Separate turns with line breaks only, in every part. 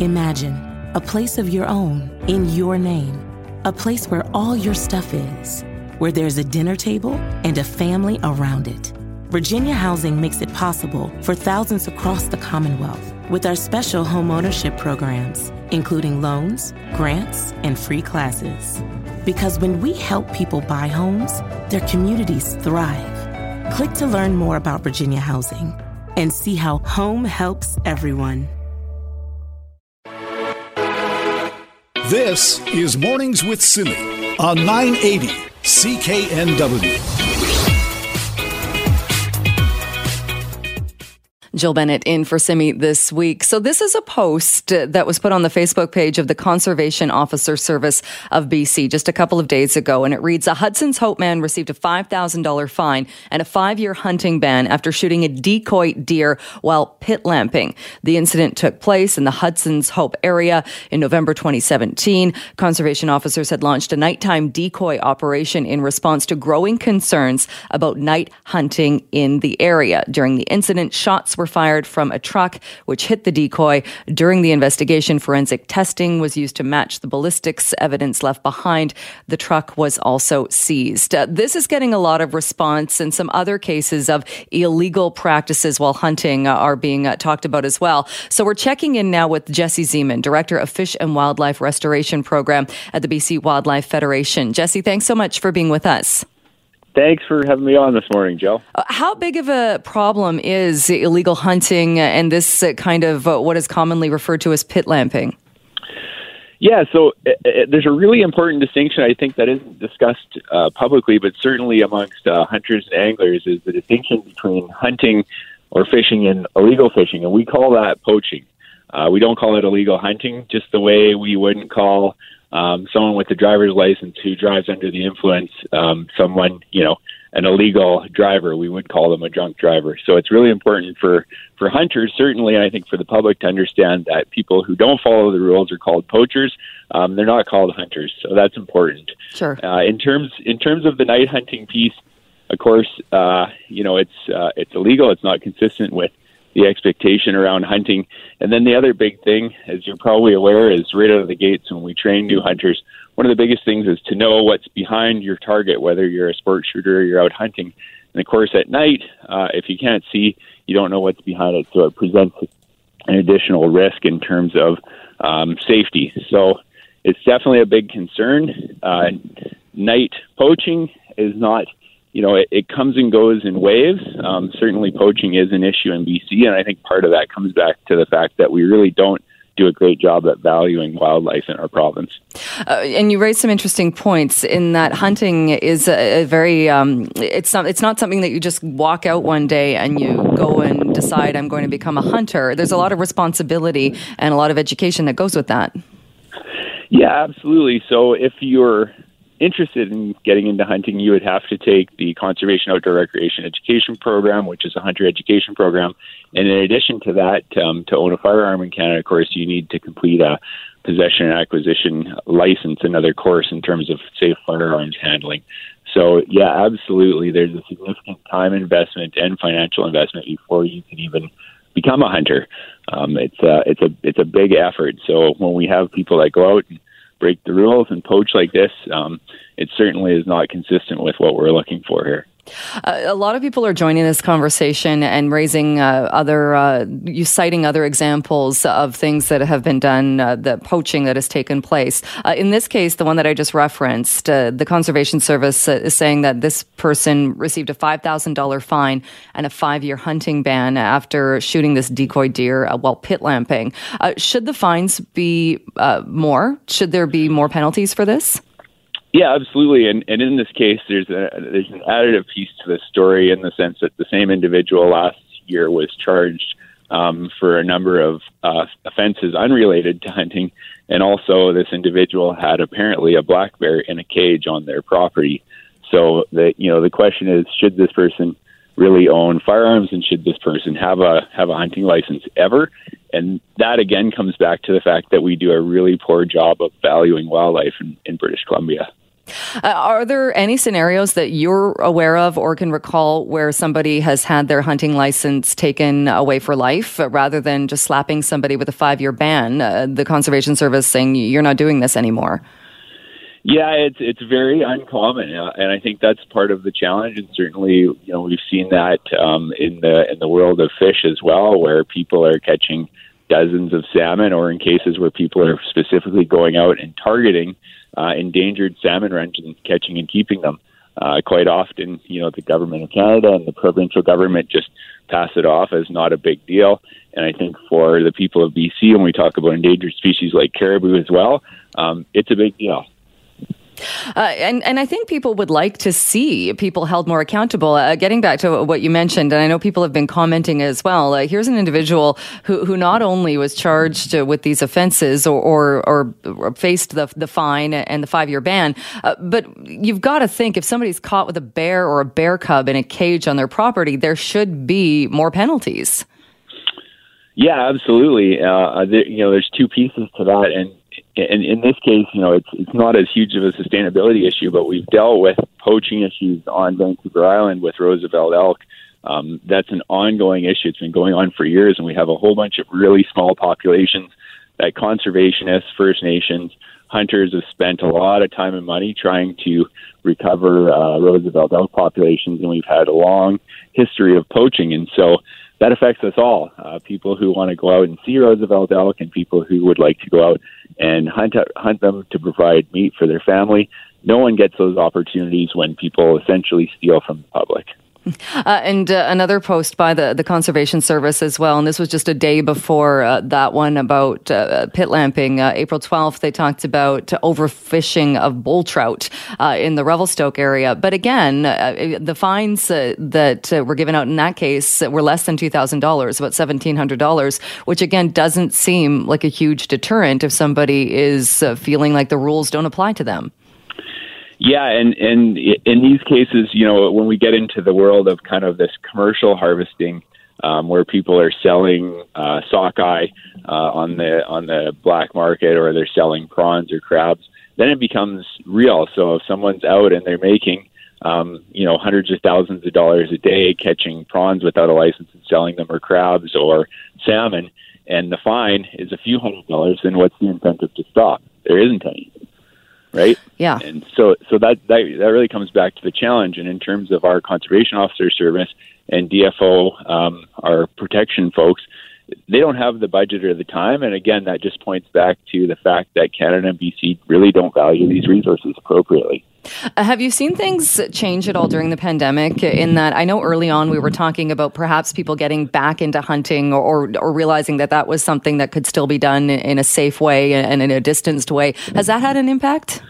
Imagine a place of your own in your name, a place where all your stuff is, where there's a dinner table and a family around it. Virginia Housing makes it possible for thousands across the Commonwealth with our special homeownership programs, including loans, grants, and free classes. Because when we help people buy homes, their communities thrive. Click to learn more about Virginia Housing and see how home helps everyone.
This is Mornings with Simi on 980 CKNW.
Jill Bennett in for Simi this week. So this is a post uh, that was put on the Facebook page of the Conservation Officer Service of BC just a couple of days ago. And it reads, a Hudson's Hope man received a $5,000 fine and a five year hunting ban after shooting a decoy deer while pit lamping. The incident took place in the Hudson's Hope area in November 2017. Conservation officers had launched a nighttime decoy operation in response to growing concerns about night hunting in the area. During the incident, shots were were fired from a truck which hit the decoy. During the investigation, forensic testing was used to match the ballistics evidence left behind. The truck was also seized. Uh, this is getting a lot of response, and some other cases of illegal practices while hunting uh, are being uh, talked about as well. So we're checking in now with Jesse Zeman, Director of Fish and Wildlife Restoration Program at the BC Wildlife Federation. Jesse, thanks so much for being with us.
Thanks for having me on this morning, Joe.
Uh, how big of a problem is illegal hunting and this uh, kind of uh, what is commonly referred to as pit lamping?
Yeah, so uh, uh, there's a really important distinction I think that isn't discussed uh, publicly, but certainly amongst hunters and anglers, is the distinction between hunting or fishing and illegal fishing, and we call that poaching. we don't call it illegal hunting, just the way we wouldn't call um, someone with a driver's license who drives under the influence, um, someone, you know, an illegal driver. We would call them a drunk driver. So it's really important for, for hunters, certainly, and I think for the public to understand that people who don't follow the rules are called poachers. Um, they're not called hunters. So that's important.
Sure.
Uh, in terms in terms of the night hunting piece, of course, uh, you know, it's uh, it's illegal. It's not consistent with the expectation around hunting. And then the other big thing, as you're probably aware, is right out of the gates when we train new hunters, one of the biggest things is to know what's behind your target, whether you're a sport shooter or you're out hunting. And of course, at night, uh, if you can't see, you don't know what's behind it, so it presents an additional risk in terms of um, safety. So it's definitely a big concern. Uh, night poaching is not you know, it, it comes and goes in waves. Um, certainly, poaching is an issue in BC, and I think part of that comes back to the fact that we really don't do a great job at valuing wildlife in our province.
Uh, and you raised some interesting points in that hunting is a, a very um, it's not it's not something that you just walk out one day and you go and decide I'm going to become a hunter. There's a lot of responsibility and a lot of education that goes with that.
Yeah, absolutely. So if you're interested in getting into hunting, you would have to take the Conservation Outdoor Recreation Education Program, which is a hunter education program. And in addition to that, um, to own a firearm in Canada, of course, you need to complete a possession and acquisition license, another course in terms of safe firearms handling. So, yeah, absolutely. There's a significant time investment and financial investment before you can even become a hunter. Um, it's a it's a it's a big effort. So when we have people that go out and break the rules and poach like this, um, it certainly is not consistent with what we're looking for here.
Uh, a lot of people are joining this conversation and raising uh, other, uh, you citing other examples of things that have been done, uh, the poaching that has taken place. Uh, in this case, the one that I just referenced, uh, the Conservation Service is saying that this person received a $5,000 fine and a five year hunting ban after shooting this decoy deer while pit lamping. should the fines be more? Should there be more penalties for this?
Yeah, absolutely. And and in this case, there's a there's an additive piece to the story in the sense that the same individual last year was charged um, for a number of uh, offenses unrelated to hunting, and also this individual had apparently a black bear in a cage on their property. So the you know the question is, should this person really own firearms, and should this person have a have a hunting license ever? And that again comes back to the fact that we do a really poor job of valuing wildlife in, in British Columbia.
Uh, are there any scenarios that you're aware of or can recall where somebody has had their hunting license taken away for life uh, rather than just slapping somebody with a five year ban? Uh, the Conservation Service saying you're not doing this anymore.
Yeah, it's it's very uncommon, uh, and I think that's part of the challenge. And certainly, you know, we've seen that um, in the in the world of fish as well, where people are catching dozens of salmon, or in cases where people are specifically going out and targeting uh, endangered salmon runs and catching and keeping them. Uh, quite often, you know, the government of Canada and the provincial government just pass it off as not a big deal. And I think for the people of BC, when we talk about endangered species like caribou as well, um, it's a big deal.
Uh, and and I think people would like to see people held more accountable. Uh, getting back to what you mentioned, and I know people have been commenting as well. Uh, here's an individual who who not only was charged with these offenses or or, or faced the the fine and the five year ban, uh, but you've got to think if somebody's caught with a bear or a bear cub in a cage on their property, there should be more penalties.
Yeah, absolutely. Uh, there, you know, there's two pieces to that, and and in this case, you know, it's it's not as huge of a sustainability issue, but we've dealt with poaching issues on Vancouver Island with Roosevelt elk. Um, that's an ongoing issue. It's been going on for years, and we have a whole bunch of really small populations that conservationists, First Nations, hunters have spent a lot of time and money trying to recover uh, Roosevelt elk populations, and we've had a long history of poaching, and so that affects us all. Uh, people who want to go out and see Roosevelt elk, and people who would like to go out and hunt hunt them to provide meat for their family. No one gets those opportunities when people essentially steal from the public.
Uh, and uh, another post by the, the Conservation Service as well. And this was just a day before uh, that one about uh, pit lamping. Uh, April 12th, they talked about overfishing of bull trout uh, in the Revelstoke area. But again, the fines that were given out in that case were less than $2,000, about $1,700, which again doesn't seem like a huge deterrent if somebody is feeling like the rules don't apply to them.
Yeah, and and in these cases, you know, when we get into the world of kind of this commercial harvesting, um, where people are selling uh, sockeye uh, on the on the black market, or they're selling prawns or crabs, then it becomes real. So if someone's out and they're making, um, you know, hundreds of thousands of dollars a day catching prawns without a license and selling them, or crabs or salmon, and the fine is a few hundred dollars, then what's the incentive to stop? There isn't any right?
Yeah.
And so so that that that really comes back to the challenge. And in terms of our conservation officer service and DFO, um, our protection folks, they don't have the budget or the time. And again, that just points back to the fact that Canada and BC really don't value these resources appropriately.
Uh, have you seen things change at all during the pandemic? In that, I know early on we were talking about perhaps people getting back into hunting or, or, or realizing that that was something that could still be done in a safe way and in a distanced way. Has that had an impact?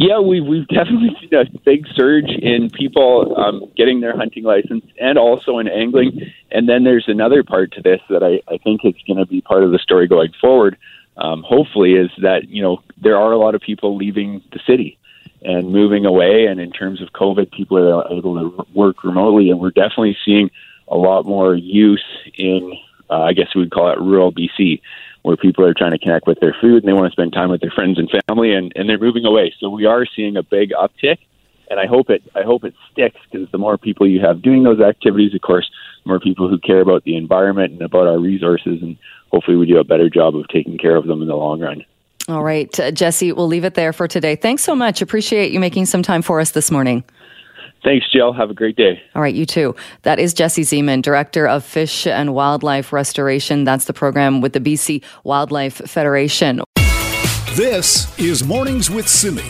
Yeah, we've we've definitely seen a big surge in people um, getting their hunting license and also in angling. And then there's another part to this that I, I think is going to be part of the story going forward. Um, hopefully, is that you know there are a lot of people leaving the city and moving away. And in terms of COVID, people are able to work remotely, and we're definitely seeing a lot more use in, uh, I guess we would call it rural BC, where people are trying to connect with their food and they want to spend time with their friends and family, and, and they're moving away. So we are seeing a big uptick. And I hope it. I hope it sticks because the more people you have doing those activities, of course, the more people who care about the environment and about our resources, and hopefully we do a better job of taking care of them in the long run.
All right, Jesse, we'll leave it there for today. Thanks so much. Appreciate you making some time for us this morning.
Thanks, Jill. Have a great day.
All right, you too. That is Jesse Zeman, Director of Fish and Wildlife Restoration. That's the program with the BC Wildlife Federation.
This is Mornings with Simi.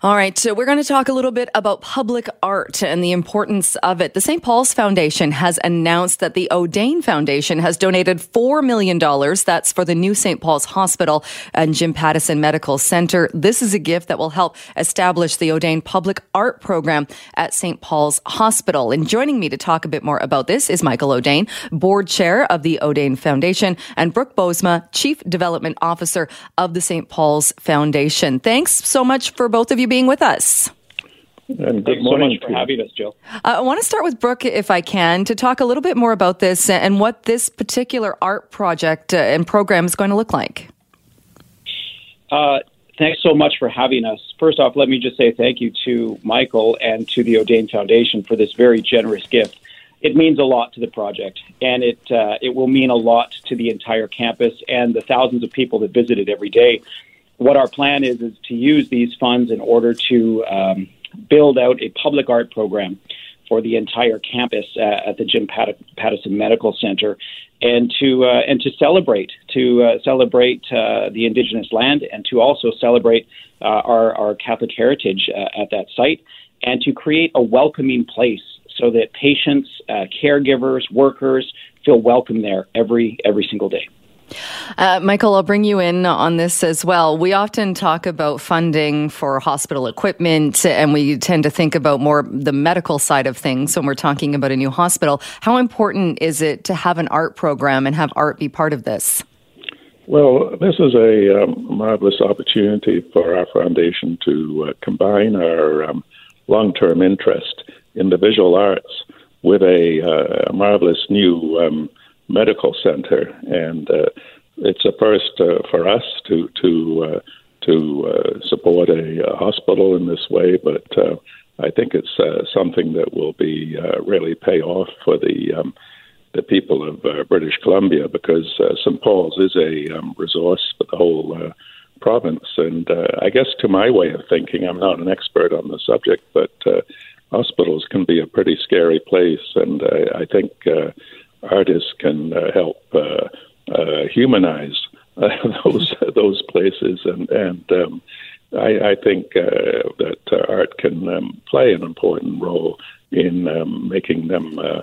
All right, so we're going to talk a little bit about public art and the importance of it. The St. Paul's Foundation has announced that the Audain Foundation has donated $4 million. That's for the new St. Paul's Hospital and Jim Pattison Medical Center. This is a gift that will help establish the Audain Public Art Program at St. Paul's Hospital. And joining me to talk a bit more about this is Michael Audain, Board Chair of the Audain Foundation, and Brooke Bozma, Chief Development Officer of the St. Paul's Foundation. Thanks so much for both of you being with us.
And good morning so much for having us, Jill. Uh,
I want to start with Brooke, if I can, to talk a little bit more about this and what this particular art project uh, and program is going to look like.
Uh, thanks so much for having us. First off, let me just say thank you to Michael and to the Audain Foundation for this very generous gift. It means a lot to the project, and it uh, it will mean a lot to the entire campus and the thousands of people that visit it every day. What our plan is is to use these funds in order to um, build out a public art program for the entire campus uh, at the Jim Pattison Medical Center, and to uh, and to celebrate to uh, celebrate uh, the Indigenous land, and to also celebrate uh, our our Catholic heritage uh, at that site, and to create a welcoming place so that patients, caregivers, workers feel welcome there every every single day.
Uh, Michael, I'll bring you in on this as well. We often talk about funding for hospital equipment, and we tend to think about more the medical side of things when we're talking about a new hospital. How important is it to have an art program and have art be part of this?
Well, this is a um, marvelous opportunity for our foundation to uh, combine our um, long term interest in the visual arts with a, uh, marvelous new um, medical center, and uh, it's a first uh, for us to to uh, to uh, support a, a, hospital in this way. But uh, I think it's uh, something that will be really pay off for the um, the people of British Columbia because St. Paul's is a um, resource for the whole province. And I guess to my way of thinking, I'm not an expert on the subject, but hospitals can be a pretty scary place, and I think artists can uh, help uh, uh, humanize those those places, and and um, I, I, think that art can um, play an important role in um, making them uh,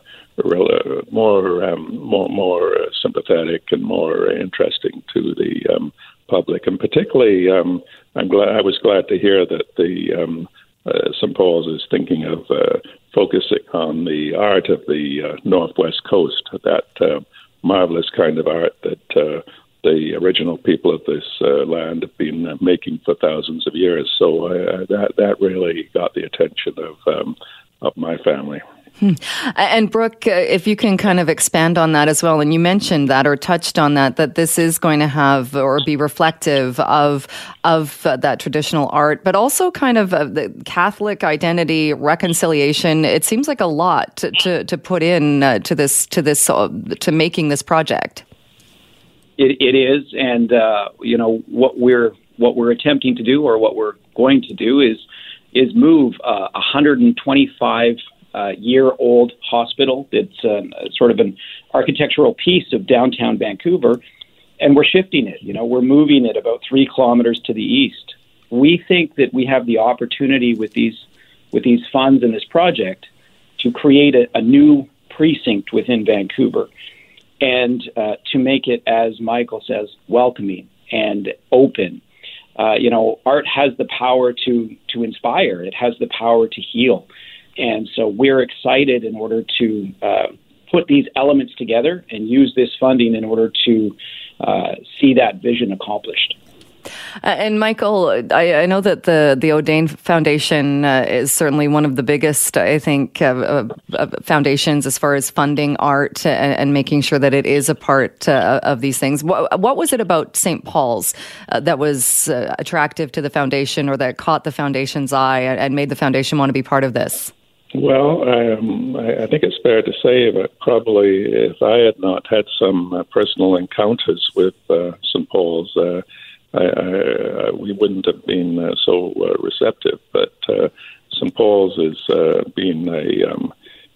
more um, more more sympathetic and more interesting to the um, public. And particularly, um, I'm glad I was glad to hear that the um, uh, St. Paul's is thinking of uh, focusing on the art of the uh, Northwest Coast, that uh, marvelous kind of art that uh, the original people of this uh, land have been uh, making for thousands of years. So uh, that that really got the attention of um, of my family.
Hmm. And Brooke, uh, if you can kind of expand on that as well, and you mentioned that or touched on that, that this is going to have or be reflective of of uh, that traditional art, but also kind of uh, the Catholic identity, reconciliation. It seems like a lot to to, put in to this to this to making this project.
It, it is, and uh, you know what we're what we're attempting to do, or what we're going to do, is is move 125 uh, year old hospital. It's uh, sort of an architectural piece of downtown Vancouver, and we're shifting it. You know, we're moving it about three kilometers to the east. We think that we have the opportunity with these with these funds and this project to create a, a new precinct within Vancouver and uh, to make it, as Michael says, welcoming and open. Uh, you know, art has the power to to inspire. It has the power to heal. And so we're excited in order to uh, put these elements together and use this funding in order to uh, see that vision accomplished.
Uh, and Michael, I, I, know that the the Audain Foundation uh, is certainly one of the biggest, I think, uh, uh foundations as far as funding art and, and, making sure that it is a part uh, of these things. What, what, was it about St. Paul's uh, that was attractive to the foundation, or that caught the foundation's eye and made the foundation want to be part of this?
Well, um, I, I, think it's fair to say that probably if I had not had some uh, personal encounters with uh, St. Paul's, uh, I, I, we wouldn't have been uh, so uh, receptive. But uh, St. Paul's has been a, um,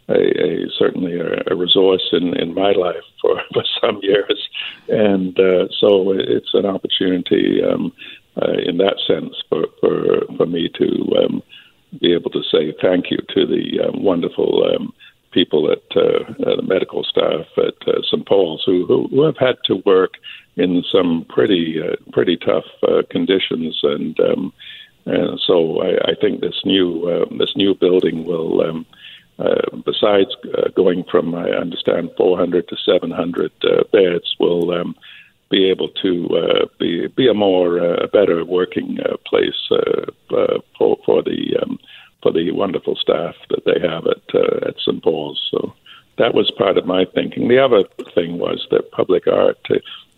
a, a, certainly a, a, resource in, in my life for, for some years, and so it's an opportunity um, in that sense for, for, for me to. Be able to say thank you to the um, wonderful um, people at uh, uh, the medical staff at uh, St. Paul's who, who, have had to work in some pretty uh, pretty tough conditions, and um, so I, I think this new this new building will. Um, uh, besides uh, going from, I understand, 400 to 700 uh, beds, will um, be able to uh, be be a more uh, better working uh, place uh, for for the um, for the wonderful staff that they have at at St Paul's. So that was part of my thinking. The other thing was that public art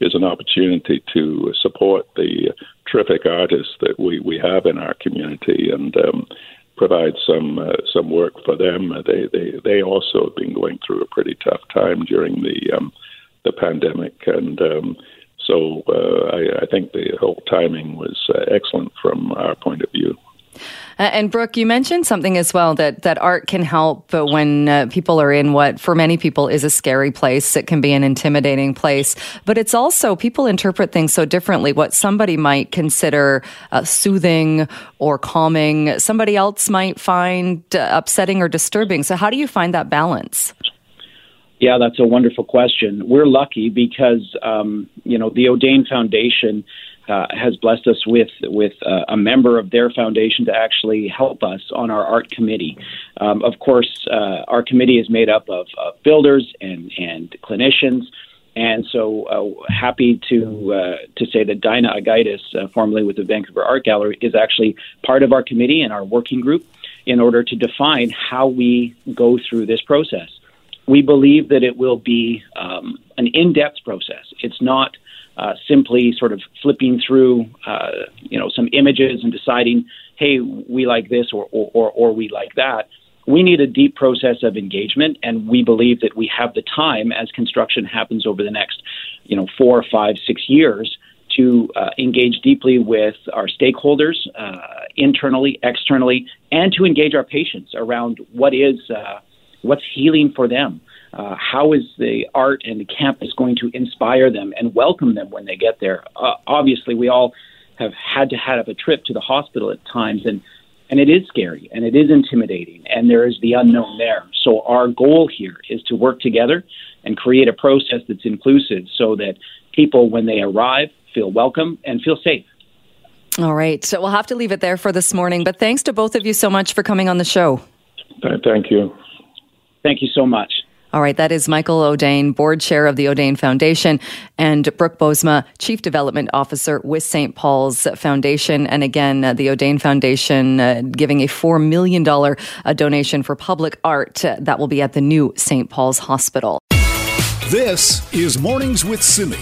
is an opportunity to support the terrific artists that we, we have in our community and um, provide some uh, some work for them. They, they they also have been going through a pretty tough time during the um, the pandemic, and um, so uh, I, I think the whole timing was uh, excellent from our point of view.
Uh, and Brooke, you mentioned something as well that that art can help when uh, people are in what for many people is a scary place. It can be an intimidating place, but it's also people interpret things so differently. What somebody might consider uh, soothing or calming, somebody else might find uh, upsetting or disturbing. So, how do you find that balance?
Yeah, that's a wonderful question. We're lucky because um, you know the Audain Foundation uh, has blessed us with with uh, a member of their foundation to actually help us on our art committee. Um, of course, uh, our committee is made up of, builders and and clinicians. And so uh, happy to uh, to say that Daina Augaitis, uh, formerly with the Vancouver Art Gallery, is actually part of our committee and our working group in order to define how we go through this process. We believe that it will be um, an in-depth process. It's not uh, simply sort of flipping through, uh, you know, some images and deciding, hey, we like this or, or, or, or we like that. We need a deep process of engagement, and we believe that we have the time as construction happens over the next, you know, four, five, six years to uh, engage deeply with our stakeholders, uh, internally, externally, and to engage our patients around what is uh, what's healing for them. Uh, how is the art and the campus going to inspire them and welcome them when they get there? Uh, obviously, we all have had to have a trip to the hospital at times, and and it is scary and it is intimidating, and there is the unknown there. So our goal here is to work together and create a process that's inclusive, so that people, when they arrive, feel welcome and feel safe.
All right, so we'll have to leave it there for this morning. But thanks to both of you so much for coming on the show.
Thank you.
Thank you so much.
All right, that is Michael Audain, board chair of the Audain Foundation, and Brooke Bozma, chief development officer with St. Paul's Foundation. And again, uh, the Audain Foundation uh, giving a $4 million uh, donation for public art uh, that will be at the new St. Paul's Hospital.
This is Mornings with Simi.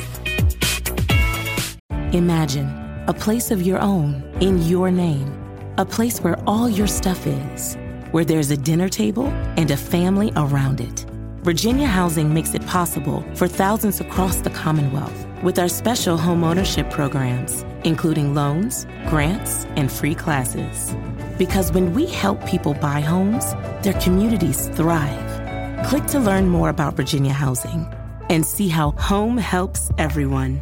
Imagine a place of your own in your name, a place where all your stuff is, where there's a dinner table and a family around it Virginia Housing makes it possible for thousands across the Commonwealth with our special homeownership programs, including loans, grants, and free classes. Because when we help people buy homes, their communities thrive. Click to learn more about Virginia Housing and see how home helps everyone.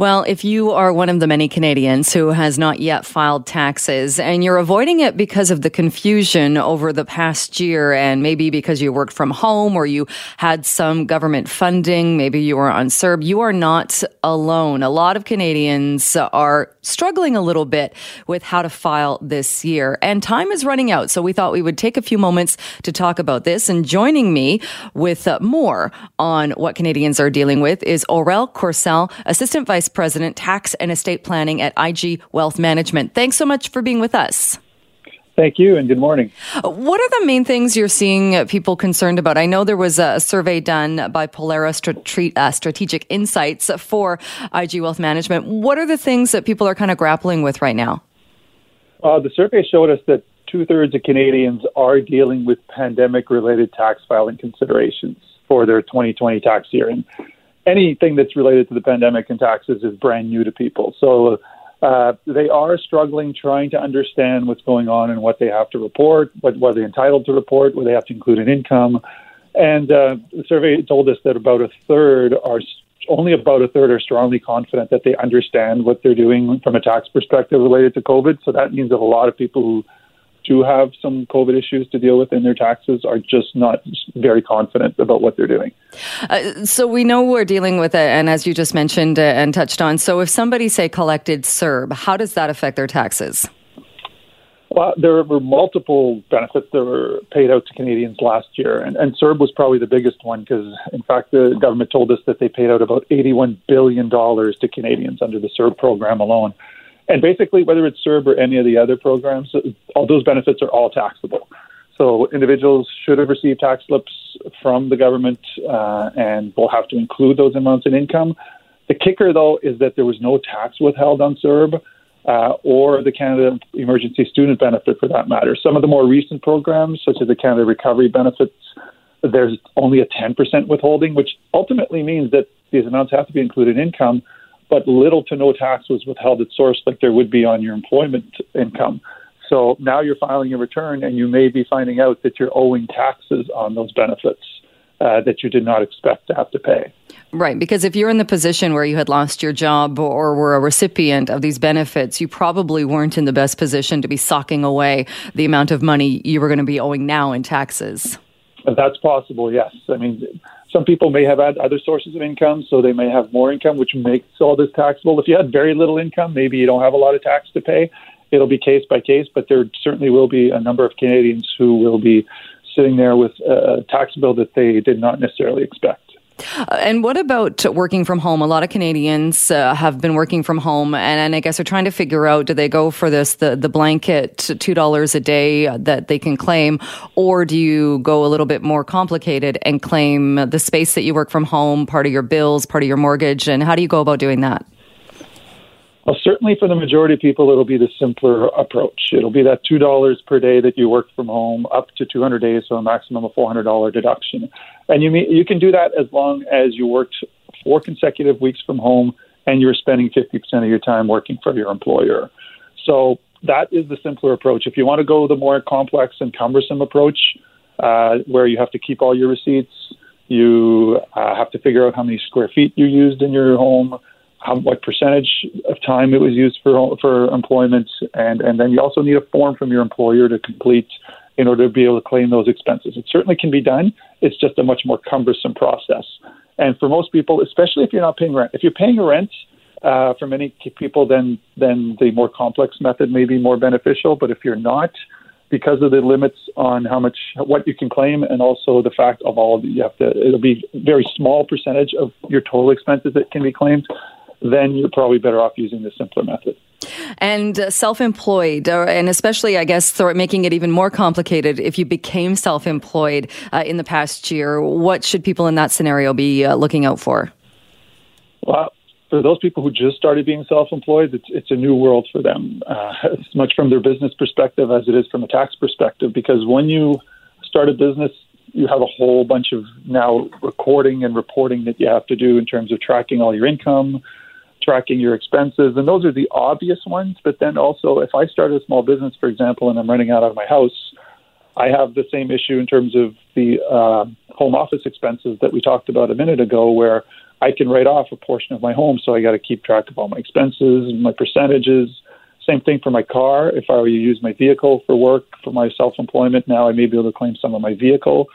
Well, if you are one of the many Canadians who has not yet filed taxes and you're avoiding it because of the confusion over the past year and maybe because you worked from home or you had some government funding, maybe you were on CERB, you are not alone. A lot of Canadians are struggling a little bit with how to file this year and time is running out. So we thought we would take a few moments to talk about this and joining me with more on what Canadians are dealing with is Aurel Courcelle, Assistant Vice President, Tax and Estate Planning at IG Wealth Management. Thanks so much for being with us.
Thank you and good morning.
What are the main things you're seeing people concerned about? I know there was a survey done by Pollara uh, Strategic Insights for IG Wealth Management. What are the things that people are kind of grappling with right now?
Uh, the survey showed us that two thirds of Canadians are dealing with pandemic related tax filing considerations for their 2020 tax year. And anything that's related to the pandemic and taxes is brand new to people. So uh, they are struggling trying to understand what's going on and what they have to report, what, what they're entitled to report, what they have to include in income. And uh, the survey told us that about a third are only about a third are strongly confident that they understand what they're doing from a tax perspective related to COVID. So that means that a lot of people who do have some COVID issues to deal with in their taxes are just not very confident about what they're doing.
Uh, so we know we're dealing with it, and as you just mentioned uh, and touched on, so if somebody say collected CERB, how does that affect their taxes?
Well, there were multiple benefits that were paid out to Canadians last year, and, and CERB was probably the biggest one because, in fact, the government told us that they paid out about $81 billion to Canadians under the CERB program alone. And basically, whether it's CERB or any of the other programs, all those benefits are all taxable. So individuals should have received tax slips from the government uh, and will have to include those amounts in income. The kicker, though, is that there was no tax withheld on CERB uh, or the Canada Emergency Student Benefit for that matter. Some of the more recent programs, such as the Canada Recovery Benefits, there's only a 10% withholding, which ultimately means that these amounts have to be included in income, but little to no tax was withheld at source like there would be on your employment income. So now you're filing a return and you may be finding out that you're owing taxes on those benefits uh, that you did not expect to have to pay.
Right, because if you're in the position where you had lost your job or were a recipient of these benefits, you probably weren't in the best position to be socking away the amount of money you were going to be owing now in taxes.
That's possible, yes. I mean, some people may have had other sources of income, so they may have more income, which makes all this taxable. If you had very little income, maybe you don't have a lot of tax to pay. It'll be case by case, but there certainly will be a number of Canadians who will be sitting there with a tax bill that they did not necessarily expect.
Uh, and what about working from home? A lot of Canadians uh, have been working from home, and, and, I guess are trying to figure out: do they go for this the the blanket two dollars a day that they can claim, or do you go a little bit more complicated and claim the space that you work from home, part of your bills, part of your mortgage, and how do you go about doing that?
Well, certainly for the majority of people, it'll be the simpler approach. It'll be that $2 per day that you work from home up to 200 days, so a maximum of $400 deduction. And you, you can do that as long as you worked four consecutive weeks from home and you're spending 50% of your time working for your employer. So that is the simpler approach. If you want to go the more complex and cumbersome approach, uh, where you have to keep all your receipts, you uh, have to figure out how many square feet you used in your home, how, what percentage of time it was used for for employment, and and then you also need a form from your employer to complete in order to be able to claim those expenses. It certainly can be done. It's just a much more cumbersome process. And for most people, especially if you're not paying rent, if you're paying rent, uh, for many people, then then the more complex method may be more beneficial. But if you're not, because of the limits on how much what you can claim, and also the fact of all you have to, it'll be very small percentage of your total expenses that can be claimed then you're probably better off using the simpler method.
And uh, self employed, uh, and especially, I guess, making it even more complicated if you became self employed uh, in the past year, what should people in that scenario be uh, looking out for?
Well, for those people who just started being self-employed, it's, it's a new world for them, uh, as much from their business perspective as it is from a tax perspective. Because when you start a business, you have a whole bunch of now recording and reporting that you have to do in terms of tracking all your income, tracking your expenses, and those are the obvious ones. But then also, if I start a small business, for example, and I'm renting out of my house, I have the same issue in terms of the uh, home office expenses that we talked about a minute ago, where I can write off a portion of my home, so I got to keep track of all my expenses, and my percentages. Same thing for my car. If I were to use my vehicle for work, for my self employment, now I may be able to claim some of my vehicle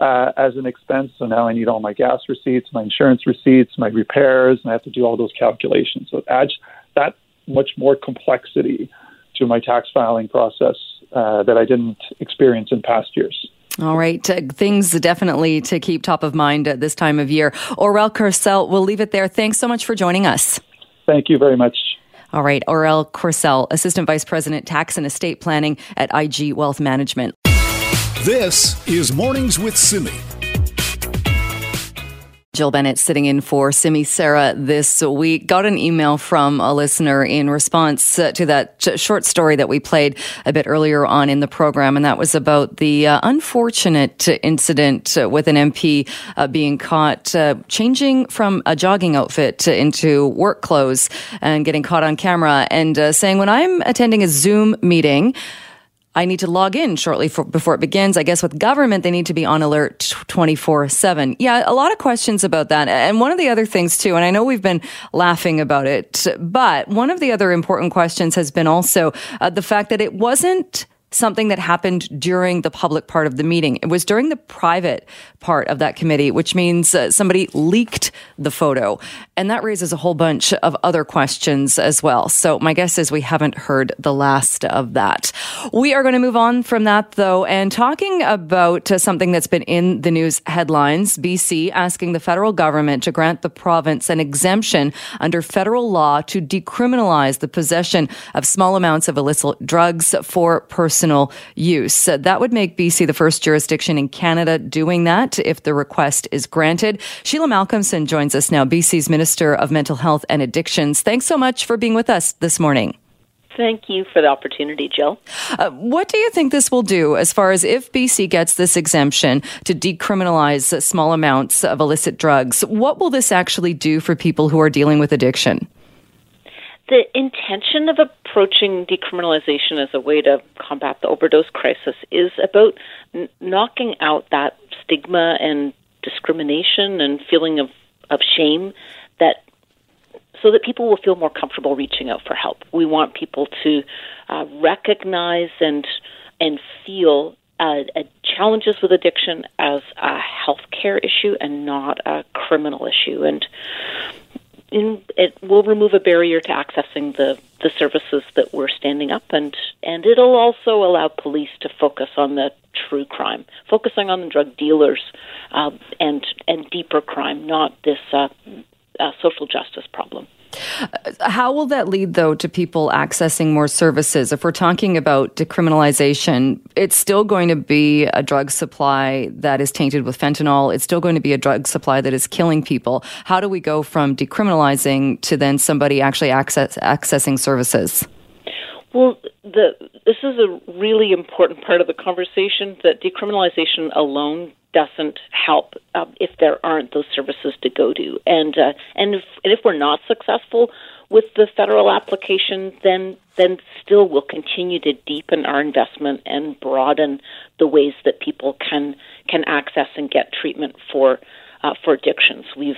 uh, as an expense. So now I need all my gas receipts, my insurance receipts, my repairs, and I have to do all those calculations. So it adds that much more complexity to my tax filing process uh, that I didn't experience in past years.
All right. Uh, things definitely to keep top of mind at this time of year. Aurel Courcelle, we'll leave it there. Thanks so much for joining us.
Thank you very much.
All right. Aurel Courcelle, Assistant Vice President, Tax and Estate Planning at IG Wealth Management.
This is Mornings with Simi.
Jill Bennett sitting in for Simi Sara this week. Got an email from a listener in response uh, to that short story that we played a bit earlier on in the program, and that was about the uh, unfortunate incident with an MP uh, being caught uh, changing from a jogging outfit into work clothes and getting caught on camera and uh, saying, When I'm attending a Zoom meeting, I need to log in shortly for, before it begins. I guess with government, they need to be on alert 24 7. Yeah, a lot of questions about that. And one of the other things, too, and I know we've been laughing about it, but one of the other important questions has been also uh, the fact that it wasn't something that happened during the public part of the meeting. It was during the private part of that committee, which means uh, somebody leaked the photo. And that raises a whole bunch of other questions as well. So my guess is we haven't heard the last of that. We are going to move on from that though and talking about uh, something that's been in the news headlines. BC asking the federal government to grant the province an exemption under federal law to decriminalize the possession of small amounts of illicit drugs for personal use. That would make BC the first jurisdiction in Canada doing that if the request is granted. Sheila Malcolmson joins us now, BC's Minister of Mental Health and Addictions. Thanks so much for being with us this morning.
Thank you for the opportunity, Jill.
Uh, what do you think this will do as far as if BC gets this exemption to decriminalize small amounts of illicit drugs? What will this actually do for people who are dealing with addiction?
The intention of approaching decriminalization as a way to combat the overdose crisis is about n- knocking out that stigma and discrimination and feeling of, of shame that so that people will feel more comfortable reaching out for help. We want people to uh, recognize and and feel uh, uh, challenges with addiction as a healthcare issue and not a criminal issue. And in, it will remove a barrier to accessing the, the services that we're standing up, and and it'll also allow police to focus on the true crime, focusing on the drug dealers uh, and and deeper crime, not this uh, uh, social justice problem.
Uh, how will that lead, though, to people accessing more services? If we're talking about decriminalization, it's still going to be a drug supply that is tainted with fentanyl. It's still going to be a drug supply that is killing people. How do we go from decriminalizing to then somebody actually access, accessing services?
Well, the, this is a really important part of the conversation that decriminalization alone doesn't help um, if there aren't those services to go to. And uh, and if and if we're not successful with the federal application, then then still we'll continue to deepen our investment and broaden the ways that people can can access and get treatment for uh, for addictions. We've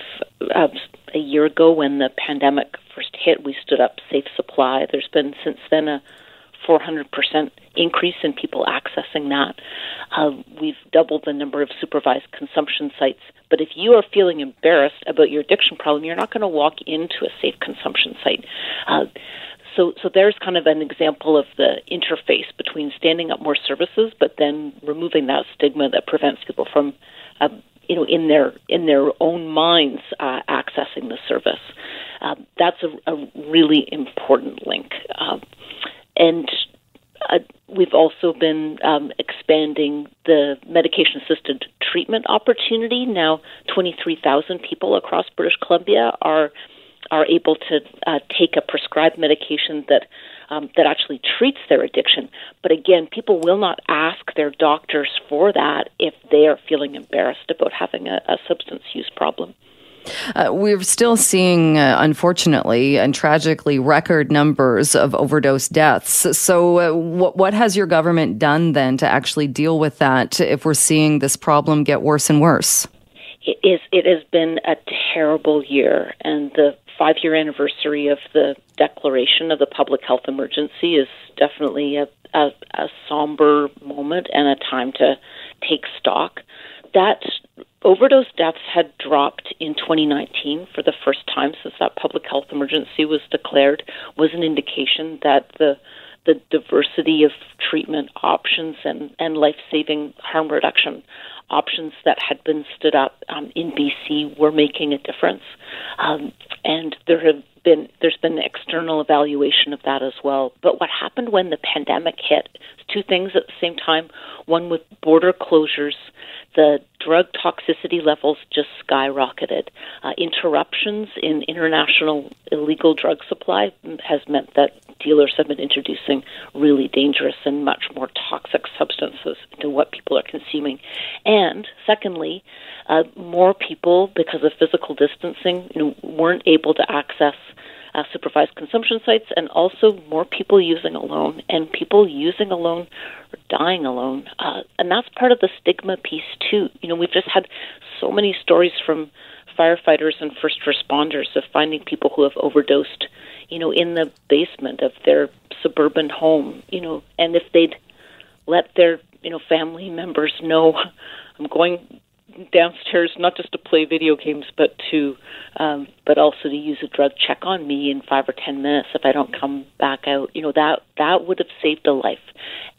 uh, a year ago when the pandemic first hit, we stood up Safe Supply. There's been since then a 400% increase in people accessing that. Uh, we've doubled the number of supervised consumption sites. But if you are feeling embarrassed about your addiction problem, you're not going to walk into a safe consumption site. Uh, so, so there's kind of an example of the interface between standing up more services, but then removing that stigma that prevents people from, uh, you know, in their in their own minds uh, accessing the service. Uh, that's a, a, really important link. And uh, we've also been um, expanding the medication assisted treatment opportunity. Now, 23,000 people across British Columbia are are able to uh, take a prescribed medication that um, that actually treats their addiction. But again, people will not ask their doctors for that if they are feeling embarrassed about having a, a substance use problem.
Uh, we're still seeing, uh, unfortunately and tragically, record numbers of overdose deaths. So, uh, what, what has your government done then to actually deal with that if we're seeing this problem get worse and worse?
It, is, it has been a terrible year, and the five year anniversary of the declaration of the public health emergency is definitely a, a, a somber moment and a time to take stock. That overdose deaths had dropped in 2019 for the first time since that public health emergency was declared was an indication that the the diversity of treatment options and, and life saving harm reduction options that had been stood up um, in BC were making a difference. Um, and there have been there's been external evaluation of that as well. But what happened when the pandemic hit? Two things at the same time. One with border closures, the drug toxicity levels just skyrocketed. Uh, interruptions in international illegal drug supply has meant that dealers have been introducing really dangerous and much more toxic substances to what people are consuming. And secondly, uh, more people, because of physical distancing, you know, weren't able to access uh, supervised consumption sites, and also more people using alone, and people using alone or dying alone. Uh, and that's part of the stigma piece too. You know, we've just had so many stories from firefighters and first responders of finding people who have overdosed, you know, in the basement of their suburban home. You know, and if they'd let their you know family members know, I'm going downstairs not just to play video games but to um but also to use a drug check on me in 5 or 10 minutes if I don't come back out. You know that that would have saved a life.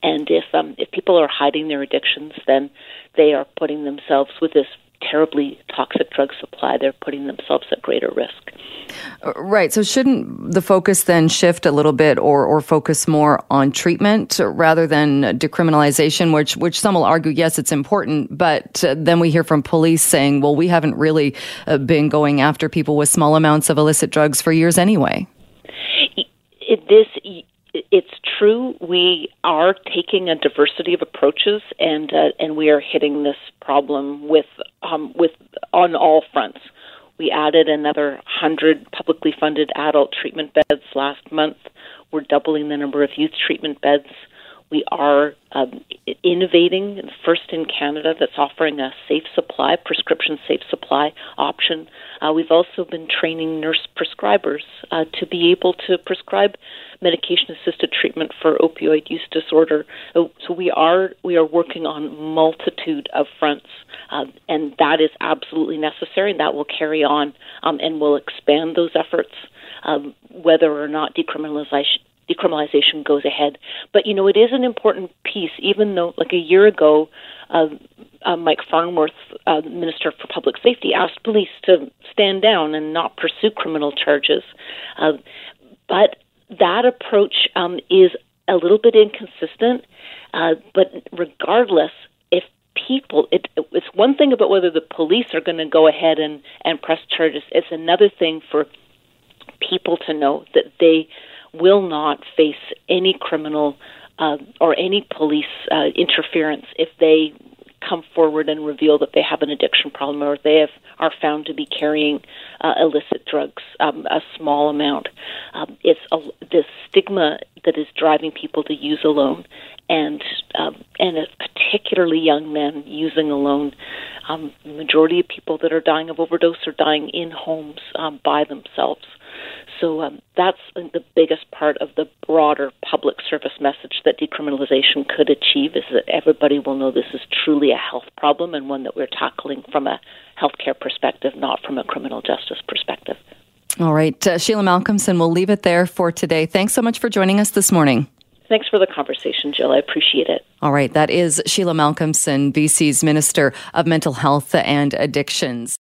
And if um if people are hiding their addictions then they are putting themselves with this terribly toxic drug supply, they're putting themselves at greater risk.
Uh, right. So, shouldn't the focus then shift a little bit, or or focus more on treatment rather than decriminalization? Which which some will argue, yes, it's important, but uh, then we hear from police saying, well, we haven't really uh, been going after people with small amounts of illicit drugs for years anyway.
It, this it's true we are taking a diversity of approaches and uh, and we are hitting this problem with um, with on all fronts. We added another 100 publicly funded adult treatment beds last month. We're doubling the number of youth treatment beds. We are um, innovating, first in Canada, that's offering a safe supply, prescription safe supply option. Uh, we've also been training nurse prescribers uh, to be able to prescribe medication assisted treatment for opioid use disorder. So we are we are working on multitude of fronts, uh, and that is absolutely necessary, and that will carry on, um, and will expand those efforts, um, whether or not decriminalization decriminalization goes ahead. But you know, it is an important piece, even though, like a year ago, uh, uh, Mike Farnworth, uh, Minister for Public Safety, asked police to stand down and not pursue criminal charges. Uh, but that approach um, is a little bit inconsistent. Uh, but regardless, if people, it, it's one thing about whether the police are going to go ahead and, and press charges. It's another thing for people to know that they will not face any criminal uh, or any police uh, interference if they come forward and reveal that they have an addiction problem or they have, are found to be carrying uh, illicit drugs, um, a small amount. Um, it's a, the stigma that is driving people to use alone, and um, and particularly young men using alone. Um, the majority of people that are dying of overdose are dying in homes um, by themselves. So um, that's the biggest part of the broader public service message that decriminalization could achieve is that everybody will know this is truly a health problem and one that we're tackling from a healthcare perspective, not from a criminal justice perspective.
All right. Uh, Sheila Malcolmson, we'll leave it there for today. Thanks so much for joining us this morning.
Thanks for the conversation, Jill. I appreciate it.
All right. That is Sheila Malcolmson, BC's Minister of Mental Health and Addictions.